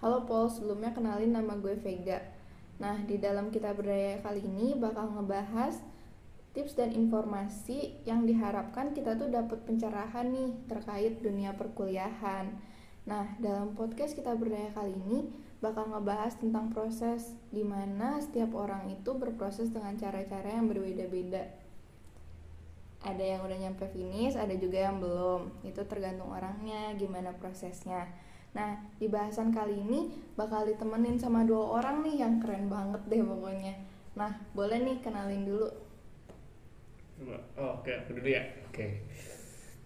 Halo Paul, sebelumnya kenalin nama gue Vega. Nah, di dalam kita berdaya kali ini bakal ngebahas tips dan informasi yang diharapkan kita tuh dapat pencerahan nih terkait dunia perkuliahan. Nah, dalam podcast kita berdaya kali ini bakal ngebahas tentang proses di mana setiap orang itu berproses dengan cara-cara yang berbeda-beda. Ada yang udah nyampe finish, ada juga yang belum. Itu tergantung orangnya, gimana prosesnya. Nah, di bahasan kali ini bakal ditemenin sama dua orang nih yang keren banget deh pokoknya. Nah, boleh nih kenalin dulu. Oh, oke, aku dulu ya. Oke.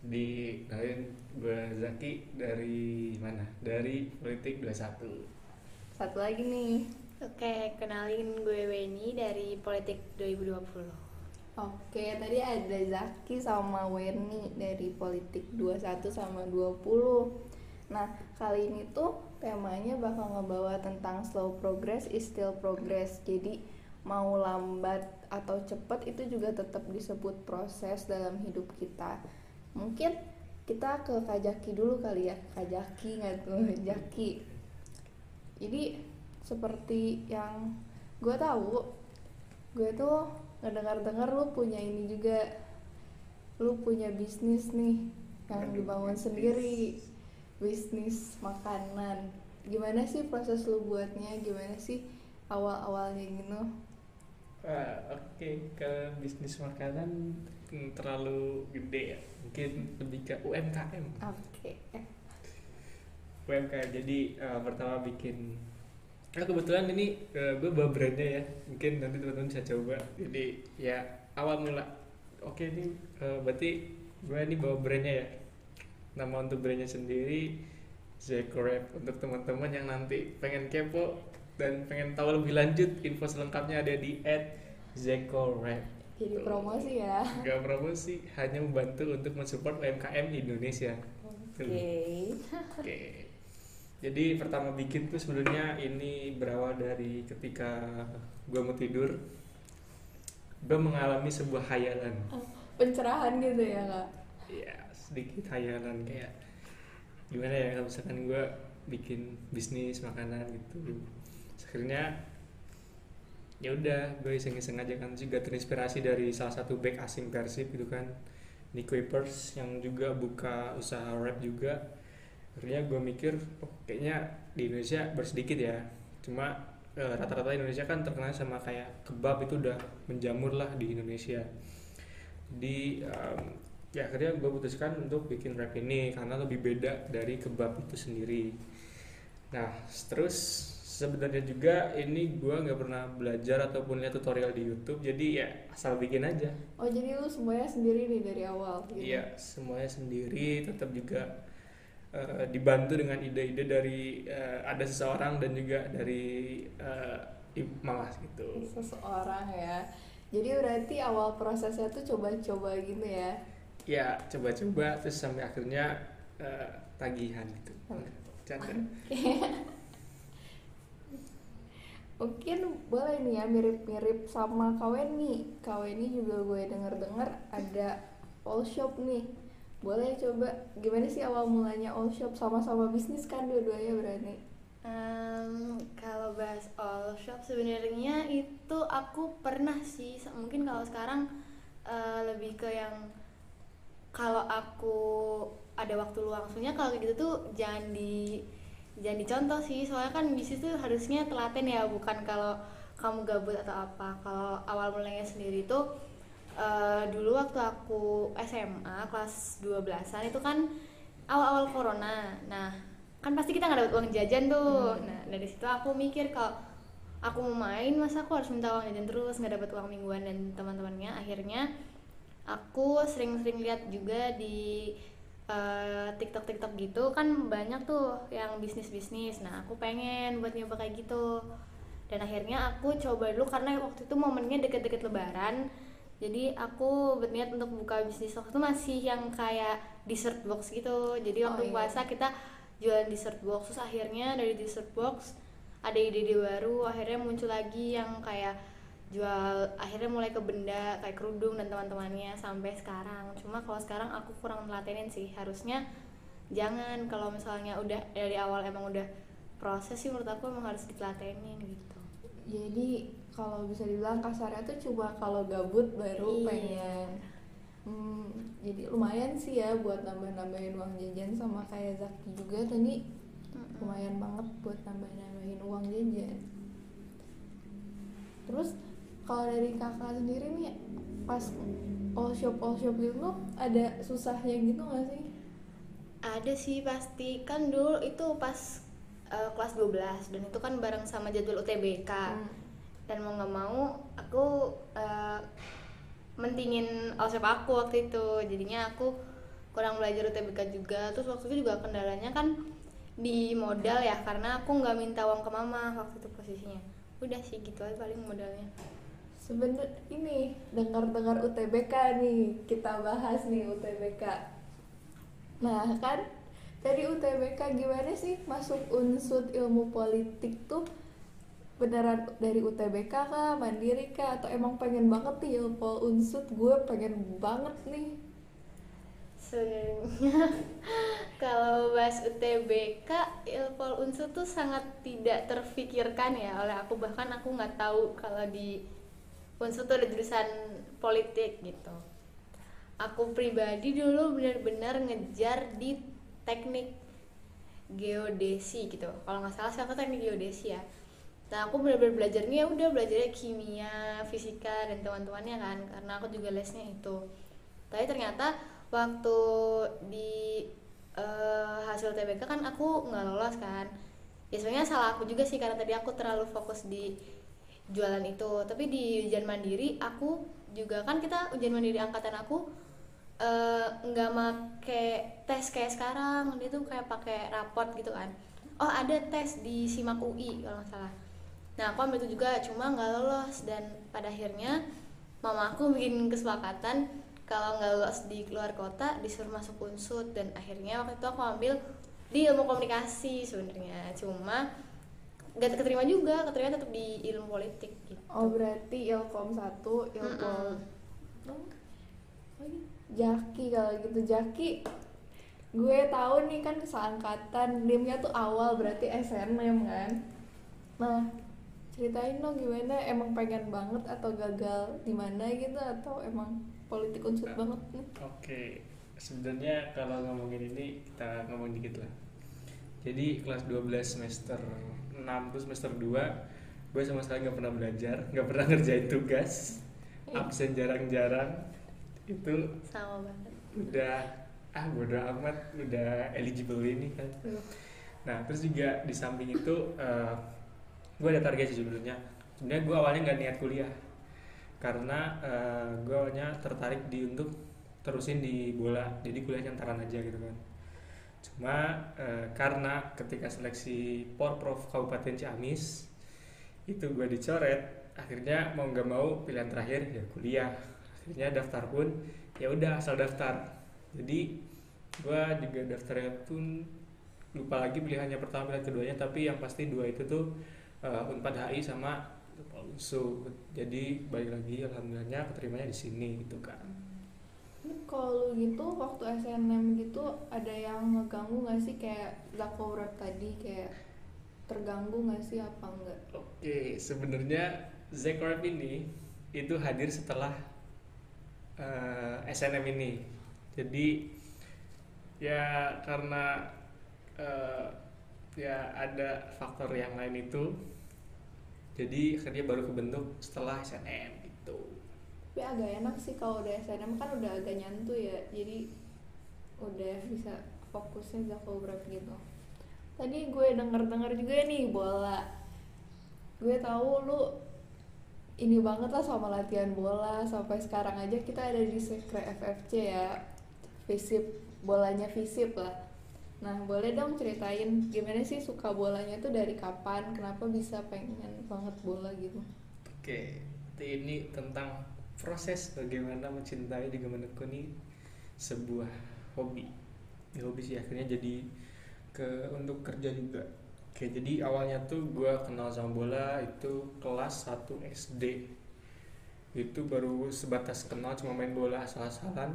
Di kenalin gue Zaki dari mana? Dari Politik 21. Satu lagi nih. Oke, kenalin gue Weni dari Politik 2020. Oke, tadi ada Zaki sama Weni dari Politik 21 sama 20. Nah, kali ini tuh temanya bakal ngebawa tentang slow progress is still progress. Jadi, mau lambat atau cepet itu juga tetap disebut proses dalam hidup kita. Mungkin kita ke Kajaki dulu kali ya. Kajaki nggak tuh? Jaki. Jadi, seperti yang gue tahu, gue tuh ngedengar-dengar lu punya ini juga. Lu punya bisnis nih yang dibangun sendiri bisnis makanan gimana sih proses lu buatnya gimana sih awal-awalnya gitu Uh, Oke, okay. ke bisnis makanan terlalu gede ya. Mungkin lebih ke UMKM. Oke. Okay. UMKM. Jadi uh, pertama bikin Nah, kebetulan ini uh, gue bawa brandnya ya. Mungkin nanti teman-teman bisa coba. Jadi ya awal mula. Oke okay, ini uh, berarti gue ini bawa brandnya ya nama untuk brandnya sendiri Zecorap untuk teman-teman yang nanti pengen kepo dan pengen tahu lebih lanjut info selengkapnya ada di @zecorap jadi promosi ya. Gak promosi hanya membantu untuk mensupport UMKM di Indonesia. Oke. Okay. oke. Okay. jadi pertama bikin tuh sebenarnya ini berawal dari ketika gue mau tidur gue mengalami sebuah hayalan oh, pencerahan gitu ya kak? Iya sedikit hayalan kayak gimana ya kalau misalkan gue bikin bisnis makanan gitu. Akhirnya ya udah gue iseng-iseng aja kan. Juga terinspirasi dari salah satu back asing persib gitu kan Nick Kuipers yang juga buka usaha rap juga. Akhirnya gue mikir oh kayaknya di Indonesia bersedikit ya. Cuma eh, rata-rata e, Indonesia kan terkenal sama kayak kebab itu udah menjamur lah di Indonesia. Di um, ya akhirnya gue putuskan untuk bikin rap ini karena lebih beda dari kebab itu sendiri. Nah terus sebenarnya juga ini gue nggak pernah belajar ataupun lihat tutorial di YouTube jadi ya asal bikin aja. Oh jadi lu semuanya sendiri nih dari awal gitu? iya semuanya sendiri tetap juga uh, dibantu dengan ide-ide dari uh, ada seseorang dan juga dari uh, malah gitu. Seseorang ya. Jadi berarti awal prosesnya tuh coba-coba gitu ya ya coba-coba terus sampai akhirnya uh, tagihan gitu. Canda mungkin boleh nih ya mirip-mirip sama Kaweni. Kaweni juga gue denger-dengar ada all shop nih. Boleh coba gimana sih awal mulanya all shop? Sama-sama bisnis kan dua-duanya berani um, kalau bahas all shop sebenarnya itu aku pernah sih mungkin kalau sekarang uh, lebih ke yang kalau aku ada waktu luang sebenarnya kalau gitu tuh jangan di jangan dicontoh sih soalnya kan bisnis tuh harusnya telaten ya bukan kalau kamu gabut atau apa. Kalau awal mulanya sendiri tuh uh, dulu waktu aku SMA kelas 12an itu kan awal-awal corona. Nah kan pasti kita nggak dapat uang jajan tuh. Hmm. nah dari situ aku mikir kalau aku mau main masa aku harus minta uang jajan terus nggak dapat uang mingguan dan teman-temannya. Akhirnya aku sering-sering lihat juga di uh, TikTok TikTok gitu kan banyak tuh yang bisnis bisnis nah aku pengen buat nyoba kayak gitu. Dan akhirnya aku coba dulu karena waktu itu momennya deket-deket lebaran. Jadi aku berniat untuk buka bisnis. Waktu itu masih yang kayak dessert box gitu. Jadi waktu oh, iya. puasa kita jualan dessert box. Terus akhirnya dari dessert box ada ide-ide baru. Akhirnya muncul lagi yang kayak jual akhirnya mulai ke benda kayak kerudung dan teman-temannya sampai sekarang. Cuma kalau sekarang aku kurang melatenin sih. Harusnya jangan. Kalau misalnya udah dari awal emang udah proses sih menurut aku emang harus ditelatenin gitu. Jadi kalau bisa dibilang kasarnya tuh cuma kalau gabut baru Iya. pengen. Hmm, jadi lumayan sih ya buat nambah-nambahin uang jajan sama kayak Zaki juga tadi lumayan banget buat nambah-nambahin uang jajan. Terus kalau dari kakak sendiri nih pas all shop all shop gitu ada susahnya gitu gak sih? ada sih pasti. Kan dulu itu pas eh, kelas 12 dan itu kan bareng sama jadwal UTBK Hmm. dan mau nggak mau aku eh, mentingin OSEP aku waktu itu. Jadinya aku kurang belajar UTBK juga. Terus waktu itu juga kendalanya kan di modal ya karena aku nggak minta uang ke mama waktu itu posisinya. Udah sih gitu aja paling modalnya Sebener ini dengar-dengar UTBK nih kita bahas nih UTBK. Nah kan dari UTBK gimana sih masuk unsur ilmu politik tuh? Beneran dari UTBK kah, mandiri kah, atau emang pengen banget nih ilmu unsur? Gue pengen banget nih. Sebenarnya kalau bahas UTBK Ilpol Unsur tuh sangat tidak terfikirkan ya oleh aku. Bahkan aku nggak tahu kalau di Unsur tuh ada jurusan politik gitu. Aku pribadi dulu benar-benar ngejar di teknik geodesi gitu. Kalau nggak salah sih aku teknik geodesi ya. Nah aku benar-benar belajarnya ya udah belajarnya kimia fisika dan teman-temannya kan karena aku juga lesnya itu. Tapi ternyata waktu di eh, hasil TBK kan aku nggak lolos kan. Ya sebenarnya salah aku juga sih karena tadi aku terlalu fokus di jualan itu. Tapi di ujian mandiri aku juga kan kita ujian mandiri angkatan aku eh, nggak make tes kayak sekarang. Dia tuh kayak pakai raport gitu kan. Oh ada tes di simak UI kalau nggak salah. Nah aku ambil itu juga cuma nggak lolos. Dan pada akhirnya mama aku bikin kesepakatan kalau nggak lolos di luar kota disuruh masuk unsut dan akhirnya waktu itu aku ambil di ilmu komunikasi sebenarnya. Cuma gak keterima juga keterima tetap di ilmu politik gitu. Oh berarti ilkom satu, ilkom. Oh, lagi Jaki kalau gitu. Jaki gue tahu nih kan seangkatan nimnya tuh awal berarti SNM kan? Nah ceritain dong gimana? Emang pengen banget atau gagal di mana gitu? Atau emang politik unsur Nah. banget nih? Oke, sebenarnya kalau ngomongin ini kita ngomong dikit lah. Jadi kelas 12 semester 6 tuh semester 2 gue sama sekali nggak pernah belajar, nggak pernah ngerjain tugas, absen jarang-jarang. Itu sama banget udah ah bodo amat udah eligible ini kan. Nah terus juga di samping itu eh, gue ada target sih sebenarnya. Sebenarnya gue awalnya nggak niat kuliah karena eh, gue awalnya tertarik di untuk terusin di bola, jadi kuliahnya ntaran aja gitu kan. Cuma eh, karena ketika seleksi Porprov Kabupaten Ciamis itu gue dicoret, akhirnya mau nggak mau pilihan terakhir ya kuliah. Akhirnya daftar pun ya udah asal daftar. Jadi gue juga daftarnya pun lupa lagi pilihannya pertama pilihan keduanya tapi yang pasti dua itu tuh uh, Unpad HI sama Unsu jadi balik lagi alhamdulillahnya keterimanya di sini gitu kan kalau lu gitu waktu SNM gitu ada yang ngeganggu gak sih? Kayak Zako rap tadi kayak terganggu gak sih apa enggak oke sebenarnya Zekrap ini itu hadir setelah uh, SNM ini. Jadi ya karena uh, ya ada faktor yang lain itu jadi akhirnya baru kebentuk setelah SNM gitu tapi agak enak sih kalau udah SNM kan udah agak nyantu ya. Jadi udah bisa fokusnya Zako rap gitu. Tadi gue denger-denger juga nih bola. Gue tahu lu ini banget lah sama latihan bola. Sampai sekarang aja kita ada di sekre FFC ya. Visip bolanya visip lah. Nah boleh dong ceritain gimana sih suka bolanya tuh dari kapan? Kenapa bisa pengen banget bola gitu? Oke, ini tentang proses bagaimana mencintai juga menekuni sebuah hobi. Ya, hobi sih akhirnya jadi ke untuk kerja juga. Oke, jadi awalnya tuh gue kenal sama bola itu kelas 1 SD. Itu baru sebatas kenal cuma main bola asal-asalan.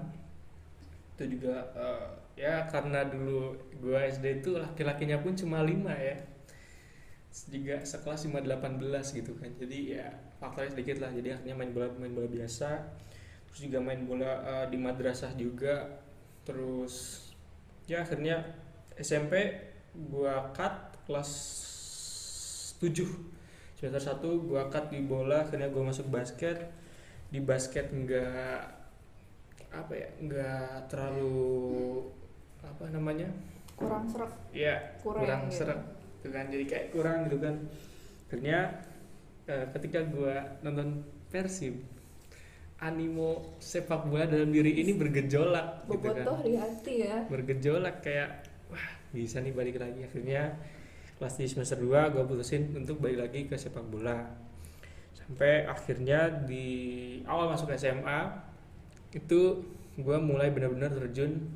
Itu juga eh, ya karena dulu gue SD itu laki-lakinya pun cuma lima ya. juga sekelas cuma 18 gitu kan jadi ya faktornya sedikit lah jadi akhirnya main bola main bola biasa. Terus juga main bola eh, di madrasah juga. Terus ya akhirnya SMP gua cut kelas 7 semester 1 gua cut di bola akhirnya gua masuk basket. Di basket enggak apa ya enggak terlalu apa namanya? Kurang serak ya Kurang kurang, gitu. serak gitu kan jadi kayak kurang gitu kan. Akhirnya eh, ketika gua nonton Persib animo sepak bola dalam diri ini bergejolak gitu kan. bobotoh di hati ya. Bergejolak kayak wah bisa nih balik lagi. Akhirnya kelas di semester 2 gue putusin untuk balik lagi ke sepak bola. Sampai akhirnya di awal masuk SMA itu gue mulai benar-benar terjun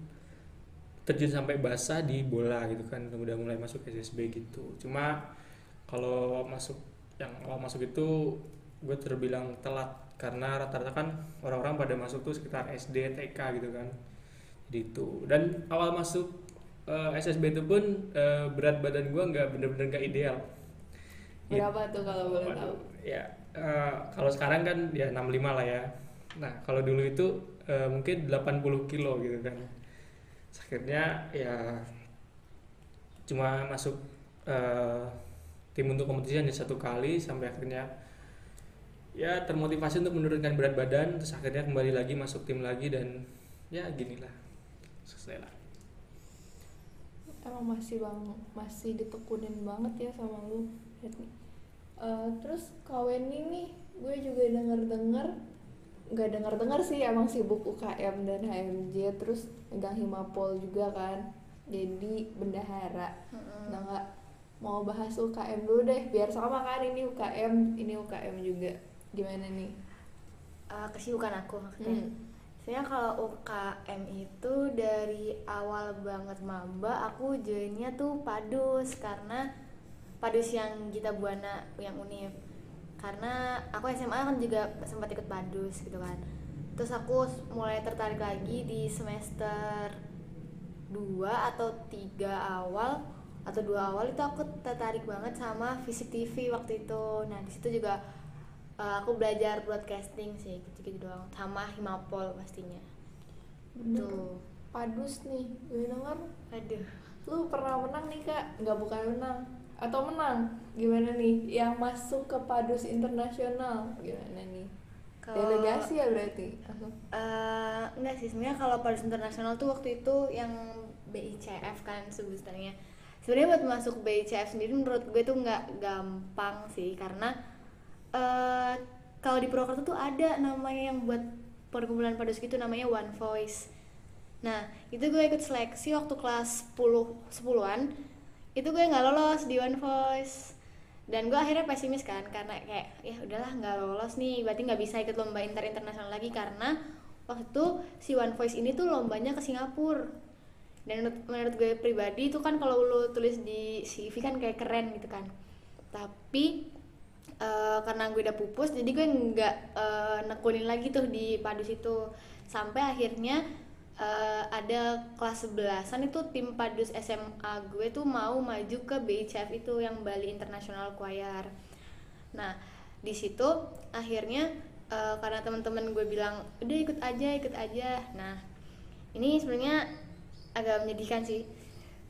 terjun sampai basah di bola gitu kan. Udah mulai masuk SSB gitu. Cuma kalau masuk yang awal masuk itu gue terbilang telat. Karena rata-rata kan orang-orang pada masuk tuh sekitar SD TK gitu kan. Jadi itu. Dan awal masuk eh, SSB itu pun eh, berat badan gue nggak bener-bener nggak ideal. Ya, berapa tuh kalau boleh Waduh, tahu? ya eh, kalau sekarang kan ya 65 lah ya. Nah kalau dulu itu eh, mungkin 80 kilo gitu kan. Akhirnya ya cuma masuk eh, tim untuk kompetisi hanya satu kali sampai akhirnya ya termotivasi untuk menurunkan berat badan terus akhirnya kembali lagi masuk tim lagi dan ya ginilah selesai lah emang masih bang masih ditekunin banget ya sama lu Berarti. Eh, terus kawin ini gue juga denger dengar nggak dengar dengar sih emang sibuk UKM dan HMJ terus megang himapol juga kan jadi bendahara Mm-mm. nah nggak mau bahas UKM dulu deh biar sama kan ini UKM ini UKM juga. Gimana nih? Eh, kesibukan aku maksudnya. Hmm. Sebenarnya kalau UKM itu dari awal banget maba aku joinnya tuh padus karena padus yang Gita Buana yang Unif karena aku SMA kan juga sempat ikut padus gitu kan. Terus aku mulai tertarik lagi di semester 2 atau 3 awal atau dua awal itu aku tertarik banget sama Fisik TV waktu itu. Nah di situ juga uh, aku belajar broadcasting sih gitu-gitu doang. Sama Himapol pastinya. Bener. Tuh. Padus nih gue denger aduh. Lu pernah menang nih kak? Nggak bukan menang. Atau menang? Gimana nih? Yang masuk ke padus internasional gimana nih? Kalau- delegasi ya berarti? Langsung. Eh, enggak sih. Sebenarnya kalau Padus Internasional tuh waktu itu yang BICF kan sebutannya sebenarnya buat masuk BICF sendiri menurut gue tuh nggak gampang sih karena eh kalau di Purwokerto tuh ada namanya yang buat perkumpulan Padus gitu namanya One Voice. Nah itu gue ikut seleksi waktu kelas 10 10-an itu gue nggak lolos di One Voice. Dan gue akhirnya pesimis kan karena kayak ya udahlah nggak lolos nih berarti nggak bisa ikut lomba inter internasional lagi karena waktu itu si One Voice ini tuh lombanya ke Singapura dan menurut, gue pribadi itu kan kalau lu tulis di CV kan kayak keren gitu kan. Tapi eh, karena gue udah pupus jadi gue nggak eh, nekunin lagi tuh di padus itu. Sampai akhirnya eh, ada kelas 11an itu tim padus SMA gue tuh mau maju ke BICF itu yang Bali International Choir. Nah di situ akhirnya eh, karena teman-teman gue bilang udah ikut aja ikut aja. Nah ini sebenarnya agak menyedihkan sih.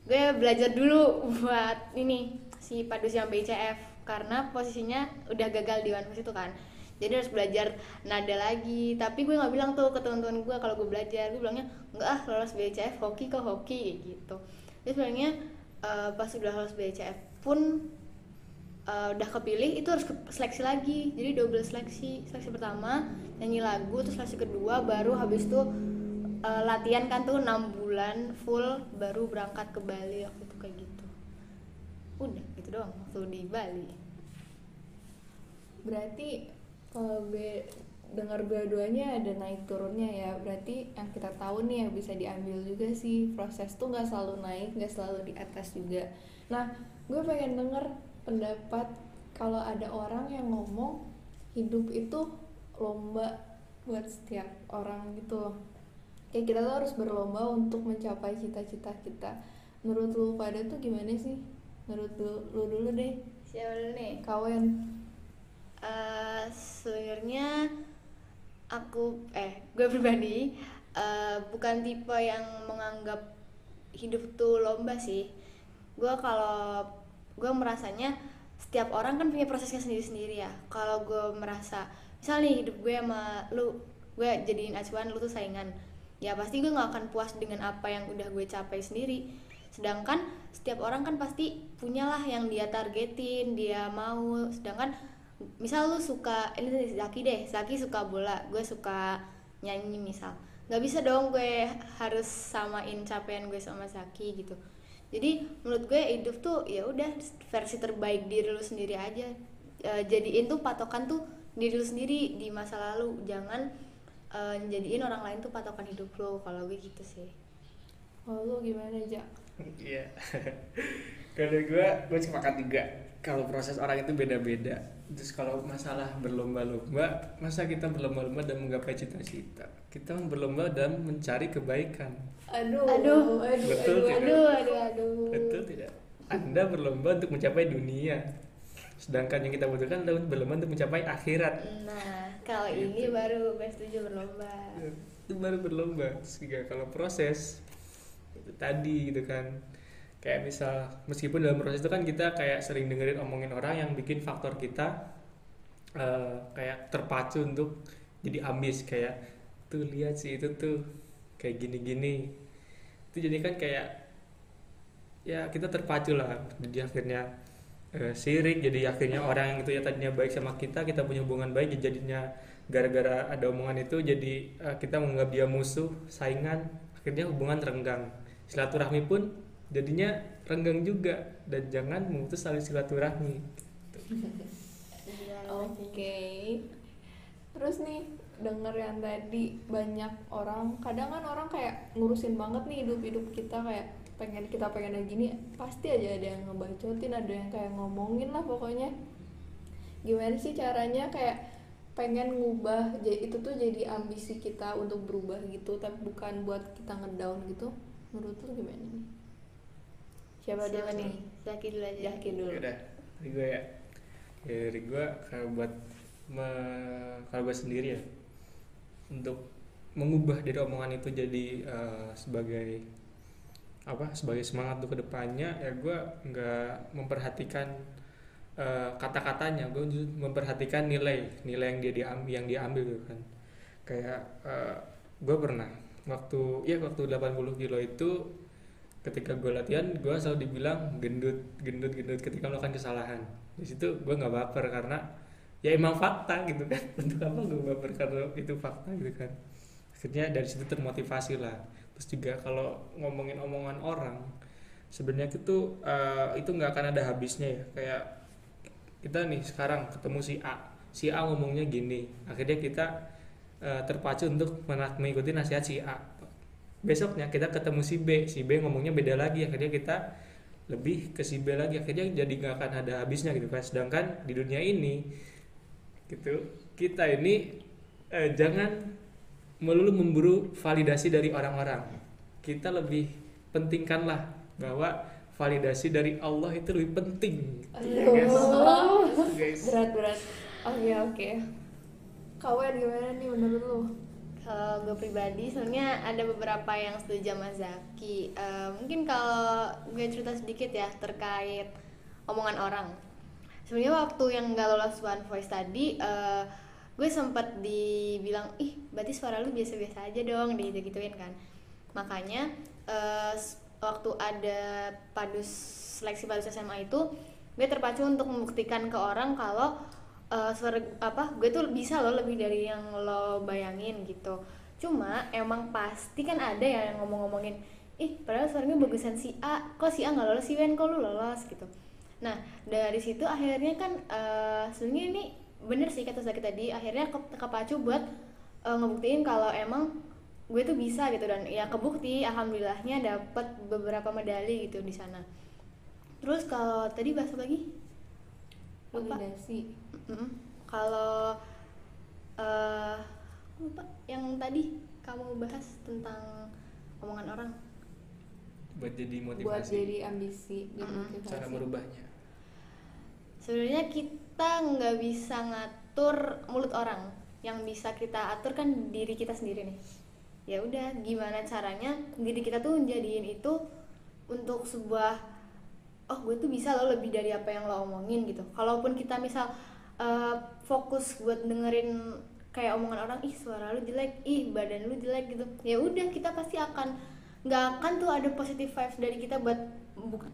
Gue belajar dulu buat ini si padus yang BCF karena posisinya udah gagal di one itu kan. Jadi harus belajar nada lagi. Tapi gue nggak bilang tuh ke teman-teman gue kalau gue belajar. Gue bilangnya enggak ah lolos BCF hoki kok hoki gitu. Jadi sebenarnya eh, pas udah lolos BCF pun eh, udah kepilih itu harus ke- seleksi lagi. Jadi double seleksi seleksi pertama nyanyi lagu terus seleksi kedua baru habis itu eh, latihan kan tuh enam bulan full baru berangkat ke Bali waktu itu kayak gitu. Udah gitu doang waktu di Bali. Berarti kalau gue dengar dua-duanya ada naik turunnya ya. Berarti yang kita tahu nih yang bisa diambil juga sih proses tuh nggak selalu naik nggak selalu di atas juga. Nah gue pengen denger pendapat kalau ada orang yang ngomong hidup itu lomba buat setiap orang gitu kayak kita tuh harus berlomba untuk mencapai cita-cita kita menurut lu pada tuh gimana sih? Menurut lu, lu dulu deh. Siapa dulu nih? Kawen. Eh, sebenarnya aku eh gue pribadi eh, bukan tipe yang menganggap hidup tuh lomba sih. Gue kalau gue merasanya setiap orang kan punya prosesnya sendiri-sendiri ya. Kalau gue merasa misal nih hidup gue sama lu gue jadiin acuan lu tuh saingan ya pasti gue nggak akan puas dengan apa yang udah gue capai sendiri. Sedangkan setiap orang kan pasti punyalah yang dia targetin dia mau. Sedangkan misal lu suka ini nih, Zaki deh. Zaki suka bola gue suka nyanyi misal. Nggak bisa dong gue harus samain capaian gue sama Zaki gitu. Jadi menurut gue hidup tuh ya udah versi terbaik diri lu sendiri aja. E, jadiin tuh patokan tuh diri lu sendiri di masa lalu. Jangan e, jadiin orang lain tuh patokan hidup lu kalau gue gitu sih Oh lu gimana Jak? Iya. Kalau gue, gue sepakat juga. Kalau proses orang itu beda-beda. Terus kalau masalah berlomba-lomba, masa kita berlomba-lomba dan menggapai cita-cita? Kita berlomba dan mencari kebaikan. Aduh, Aduh. aduh, Betul aduh, tidak? aduh, aduh, aduh. Betul tidak? Anda berlomba untuk mencapai dunia. Sedangkan yang kita butuhkan adalah berlomba untuk mencapai akhirat. nah kalau Gitu. ini baru gue setuju berlomba Itu baru berlomba. Sehingga kalau proses itu tadi gitu kan. Kayak misal meskipun dalam proses itu kan kita kayak sering dengerin omongin orang yang bikin faktor kita eh, kayak terpacu untuk jadi ambis kayak tuh lihat sih itu tuh kayak gini-gini itu jadi kan kayak ya kita terpacu lah jadi akhirnya eh, sirik jadi akhirnya orang yang itu ya tadinya baik sama kita kita punya hubungan baik ya jadinya gara-gara ada omongan itu jadi eh, kita menganggap dia musuh saingan akhirnya hubungan renggang silaturahmi pun jadinya renggang juga dan jangan memutus tali silaturahmi Oke. Terus nih denger yang tadi banyak orang kadang kan orang kayak ngurusin banget nih hidup-hidup kita kayak pengen kita pengen gini pasti aja ada yang ngebacotin ada yang kayak ngomongin lah pokoknya. Gimana sih caranya kayak pengen ngubah ja- itu tuh jadi ambisi kita untuk berubah gitu tapi bukan buat kita ngedown gitu. Menurut lu gimana nih? Siapa dulu nih? Zaki dulu aja. Zaki dulu. Udah dari gue ya. Ya dari gue kalau buat me- kalau gue sendiri ya untuk mengubah dari omongan itu jadi eh, sebagai apa sebagai semangat untuk ke depannya ya gue nggak memperhatikan eh, kata-katanya. Gue memperhatikan nilai nilai yang dia diambil yang dia ambil gitu kan. Kayak eh, gue pernah waktu ya waktu 80 kilo itu ketika gue latihan gue selalu dibilang gendut gendut gendut ketika melakukan kesalahan. Di situ gue nggak baper karena ya emang fakta gitu kan. Untuk apa gue baper karena itu fakta gitu kan? Akhirnya dari situ termotivasi lah terus juga kalau ngomongin omongan orang sebenarnya itu eh, itu nggak akan ada habisnya ya. Kayak kita nih sekarang ketemu si A si A ngomongnya gini. Akhirnya kita eh, terpacu untuk mengikuti nasihat si A. Besoknya kita ketemu si B si B ngomongnya beda lagi. Akhirnya kita lebih ke si B lagi. Akhirnya jadi nggak akan ada habisnya gitu kan. Sedangkan di dunia ini gitu kita ini eh, jangan melulu memburu validasi dari orang-orang kita lebih pentingkanlah bahwa validasi dari Allah itu lebih penting gitu, ya, guys. Aduh. Gitu, guys. berat berat oke oke kawan gimana nih menurut lu Kalau gue pribadi sebenarnya ada beberapa yang setuju sama Zaki. Eh, mungkin kalau gue cerita sedikit ya terkait omongan orang. Sebenarnya waktu yang nggak lolos One Voice tadi, eh, gue sempat dibilang, ih berarti suara lu biasa-biasa aja dong, gitu gituin kan. Makanya s- waktu ada padus seleksi padus SMA itu, gue terpacu untuk membuktikan ke orang kalau eh, suara apa gue tuh bisa loh lebih dari yang lo bayangin gitu. Cuma emang pasti kan ada ya yang ngomong-ngomongin ih padahal suaranya bagusan si A kok si A nggak lolos sih Wen? Kok lu lolos? gitu. Nah dari situ akhirnya kan eh, sebenarnya ini bener sih kata Zaki tadi akhirnya ke kepacu buat eh, ngebuktiin kalau emang gue tuh bisa gitu dan ya kebukti alhamdulillahnya dapat beberapa medali gitu di sana. Terus kalau tadi bahas apa lagi? Lupa. Mm-mm. Kalau eh lupa yang tadi kamu bahas tentang omongan orang. buat jadi motivasi. buat jadi ambisi Mm-mm. motivasi. Cara merubahnya. Sebenarnya kita nggak bisa ngatur mulut orang. Yang bisa kita atur kan diri kita sendiri nih. Ya udah gimana caranya diri kita tuh jadiin itu untuk sebuah oh gue tuh bisa loh lebih dari apa yang lo omongin gitu. Kalaupun kita misal uh, fokus buat dengerin kayak omongan orang ih suara lu jelek ih badan lu jelek gitu. Ya udah kita pasti akan nggak akan tuh ada positive vibes dari kita buat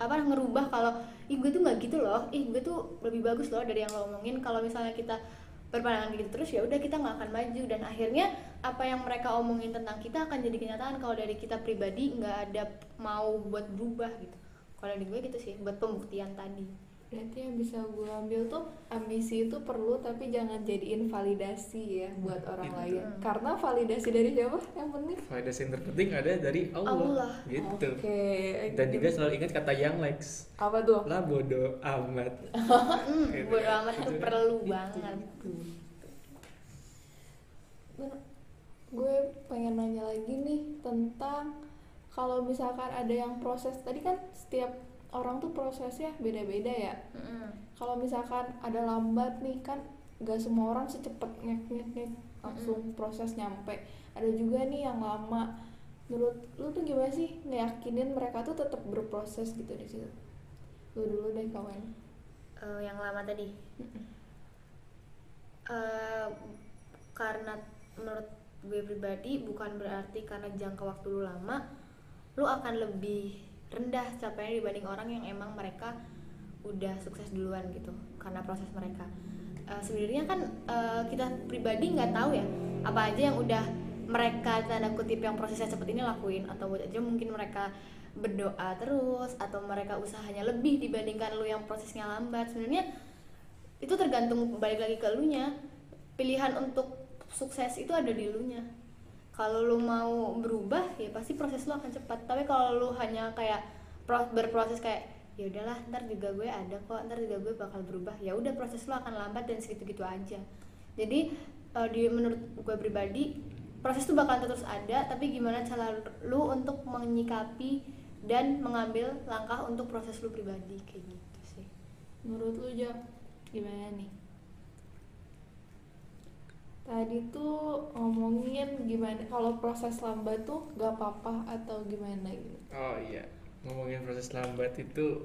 apa ngerubah kalau ih gue tuh nggak gitu loh. Ih gue tuh lebih bagus loh dari yang lo omongin. Kalau misalnya kita berpandangan gitu terus ya udah kita nggak akan maju. Dan akhirnya apa yang mereka omongin tentang kita akan jadi kenyataan kalau dari kita pribadi nggak ada mau buat berubah gitu. Kalau dari gue gitu sih buat pembuktian tadi Berarti yang bisa gue ambil tuh ambisi itu perlu tapi jangan jadiin validasi ya buat orang Gitu. lain. Karena validasi dari siapa yang penting? validasi yang terpenting ada dari Allah, Allah. gitu Oke. dan juga selalu ingat kata yang Lex apa tuh? lah bodoh amat Gitu. bodo amat itu perlu Itu, banget itu. Nah, gue pengen nanya lagi nih tentang kalau misalkan ada yang proses tadi kan setiap orang tuh prosesnya beda-beda ya. Mm-mm. Kalau misalkan ada lambat nih kan gak semua orang secepat ngek ngek ngek langsung proses nyampe. Ada juga nih yang lama. Menurut lu tuh gimana sih ngeyakinin mereka tuh tetap berproses gitu di situ? Lu dulu deh kawan. Eh, yang lama tadi Eh, karena menurut gue pribadi bukan berarti karena jangka waktu lu lama lu akan lebih rendah capaiannya dibanding orang yang emang mereka udah sukses duluan gitu karena proses mereka. Eh, sebenarnya kan eh, kita pribadi nggak tahu ya apa aja yang udah mereka tanda kutip yang prosesnya seperti ini lakuin atau aja mungkin mereka berdoa terus atau mereka usahanya lebih dibandingkan lu yang prosesnya lambat. Sebenarnya itu tergantung balik lagi ke lu nya. Pilihan untuk sukses itu ada di lu nya kalau lu mau berubah ya pasti proses lu akan cepat. Tapi kalau lu hanya kayak pro- berproses kayak ya udahlah ntar juga gue ada kok ntar juga gue bakal berubah ya udah proses lu akan lambat dan segitu gitu aja. Jadi eh, di menurut gue pribadi proses tuh bakal terus ada tapi gimana cara lu untuk menyikapi dan mengambil langkah untuk proses lu pribadi kayak gitu sih. Menurut lu Jam, gimana nih? Tadi tuh ngomongin gimana kalau proses lambat tuh gak apa-apa atau gimana gitu. oh iya ngomongin proses lambat itu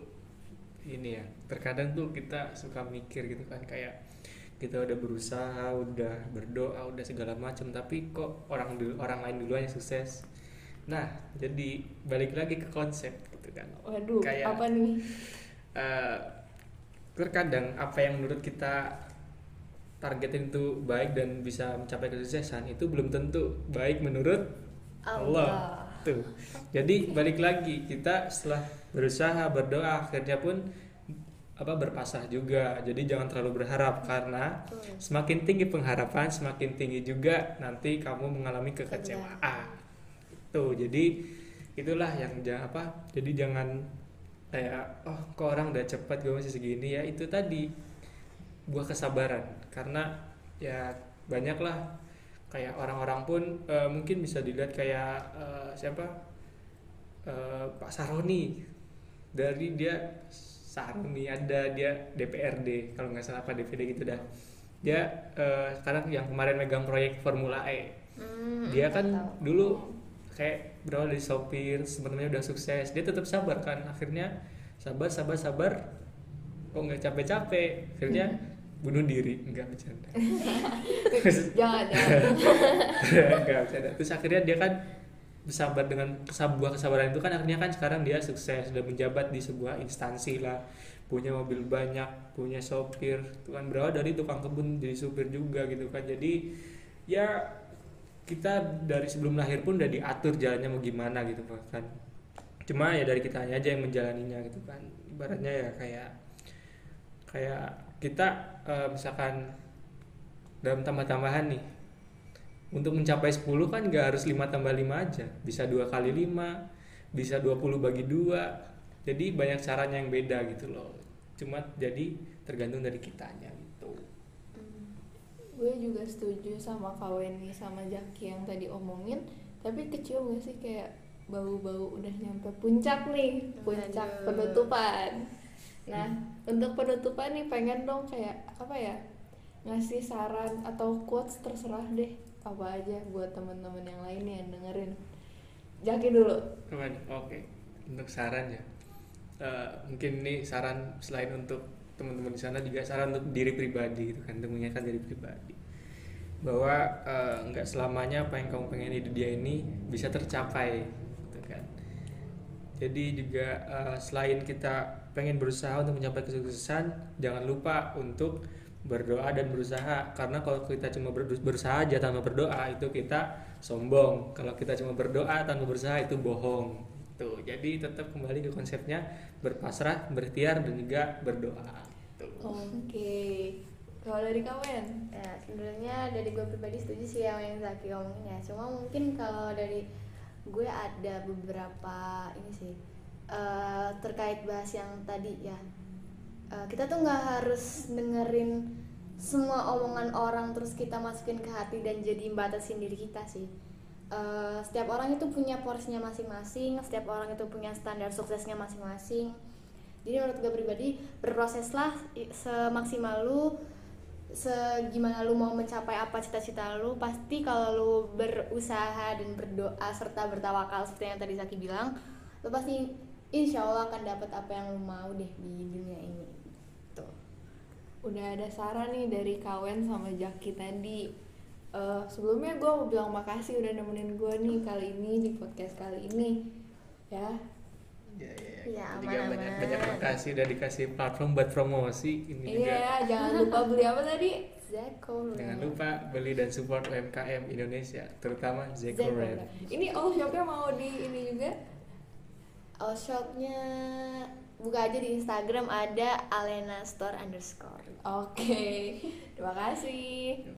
ini ya terkadang tuh kita suka mikir gitu kan kayak kita udah berusaha udah berdoa udah segala macam tapi kok orang dulu orang lain duluan yang sukses nah jadi balik lagi ke konsep gitu kan Waduh, Kayak- apa nih? Eh, terkadang apa yang menurut kita targetin itu baik dan bisa mencapai kesuksesan itu belum tentu baik menurut Allah. Tuh. Jadi balik lagi kita setelah berusaha berdoa akhirnya pun apa berpasrah juga. Jadi jangan terlalu berharap karena semakin tinggi pengharapan semakin tinggi juga nanti kamu mengalami kekecewaan. Tuh. Jadi itulah yang jangan apa? Jadi jangan kayak oh kok orang udah cepat gue masih segini ya itu tadi buah kesabaran. Karena ya banyak lah kayak orang-orang pun eh, mungkin bisa dilihat kayak eh, siapa? Eh, Pak Saroni. Dari dia Saroni ada dia DPRD kalau nggak salah apa DPD gitu dah. Dia eh, sekarang yang kemarin megang proyek Formula E. Hmm, dia kan tahu. dulu kayak berawal dari sopir sebenarnya udah sukses. Dia tetap sabar kan. Akhirnya sabar sabar sabar. Kok nggak capek-capek? Akhirnya bunuh diri. Nggak bercanda. Jangan, jangan. nggak bercanda. Terus akhirnya dia kan bersabar dengan sebuah kesabaran itu kan akhirnya kan sekarang dia sukses sudah menjabat di sebuah instansi lah. Punya mobil banyak punya sopir itu kan berawal dari tukang kebun jadi supir juga gitu kan. Jadi ya kita dari sebelum lahir pun udah diatur jalannya mau gimana gitu kan. Cuma ya dari kita aja yang menjalaninya gitu kan. Ibaratnya ya kayak kayak kita eh, misalkan dalam tambah-tambahan nih untuk mencapai 10 kan nggak harus 5 tambah 5 aja. Bisa dua kali 5 bisa 20 bagi dua. Jadi banyak caranya yang beda gitu loh. Cuma jadi tergantung dari kitanya gitu. Gue juga setuju sama Kak Weni sama Jaki yang tadi omongin. Tapi kecium gak sih kayak bau-bau udah nyampe puncak nih puncak Aduh. penutupan Nah, untuk penutupan nih pengen dong kayak apa ya? Ngasih saran atau quotes terserah deh apa aja buat teman-teman yang lain yang dengerin. Jaki dulu. Nih? Oke, untuk saran ya. Eh, mungkin ini saran selain untuk teman-teman di sana juga saran untuk diri pribadi gitu kan, untuk mengingatkan diri pribadi bahwa eh, nggak selamanya apa yang kamu pengen di dunia ini bisa tercapai, gitu kan. Jadi juga eh, selain kita pengen berusaha untuk mencapai kesuksesan, jangan lupa untuk berdoa dan berusaha karena kalau kita cuma ber- berusaha aja tanpa berdoa itu kita sombong kalau kita cuma berdoa tanpa berusaha itu bohong tuh jadi tetap kembali ke konsepnya berpasrah berikhtiar dan juga berdoa tuh Oke. Kalau dari kawan? Ya, sebenarnya dari gue pribadi setuju sih sama yang Zaki ngomongin ya. Cuma mungkin kalau dari gue ada beberapa ini sih eh, terkait bahas yang tadi ya. Eh, kita tuh nggak harus dengerin semua omongan orang terus kita masukin ke hati dan jadi batasin diri kita sih. Eh, setiap orang itu punya porsinya masing-masing, setiap orang itu punya standar suksesnya masing-masing. Jadi menurut gue pribadi berproseslah semaksimal lu segimana lu mau mencapai apa cita-cita lu pasti kalau lu berusaha dan berdoa serta bertawakal seperti yang tadi Zaki bilang lu pasti insya Allah akan dapat apa yang lu mau deh di dunia ini tuh Udah ada saran nih dari Kawen sama Jaki tadi. Eh, sebelumnya gue mau bilang makasih udah nemenin gue nih kali ini di podcast kali ini. Ya, ya, ya, Ya, juga aman-aman. banyak banyak makasih udah dikasih platform buat promosi ini juga Iya, jangan lupa beli apa tadi? Zeko jangan lupa beli dan support UMKM Indonesia terutama Zeko Zeko. Ini all shopnya mau di ini juga? All shopnya buka aja di Instagram ada Alena Store underscore Oke, terima kasih.